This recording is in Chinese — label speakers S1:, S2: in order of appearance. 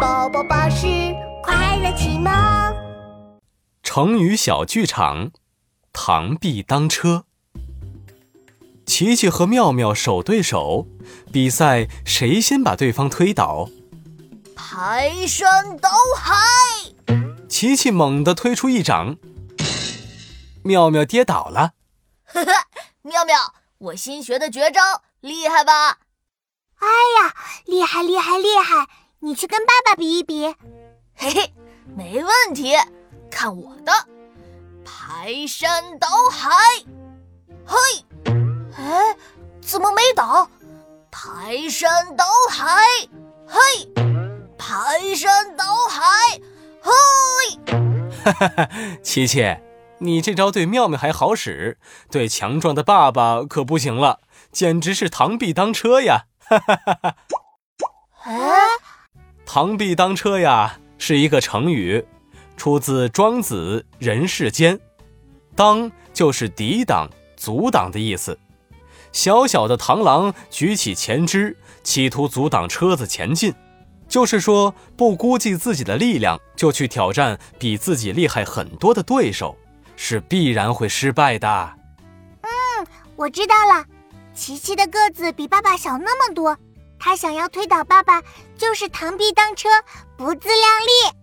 S1: 宝宝巴士快乐启蒙。
S2: 成语小剧场：螳臂当车。琪琪和妙妙手对手，比赛谁先把对方推倒。
S1: 排山倒海！
S2: 琪琪猛地推出一掌，妙妙跌倒了。
S1: 呵呵，妙妙，我新学的绝招厉害吧？
S3: 哎呀，厉害厉害厉害！你去跟爸爸比一比。
S1: 嘿嘿，没问题，看我的排山倒海！嘿，哎，怎么没倒？排山倒海！嘿，排山倒海！嘿！
S2: 哈哈哈，琪琪，你这招对妙妙还好使，对强壮的爸爸可不行了，简直是螳臂当车呀！哈哈哈哈！
S3: 哎，
S2: 螳臂当车呀，是一个成语，出自《庄子·人世间》。当就是抵挡、阻挡的意思。小小的螳螂举起前肢，企图阻挡车子前进，就是说不估计自己的力量就去挑战比自己厉害很多的对手，是必然会失败的。
S3: 嗯，我知道了。琪琪的个子比爸爸小那么多，他想要推倒爸爸，就是螳臂当车，不自量力。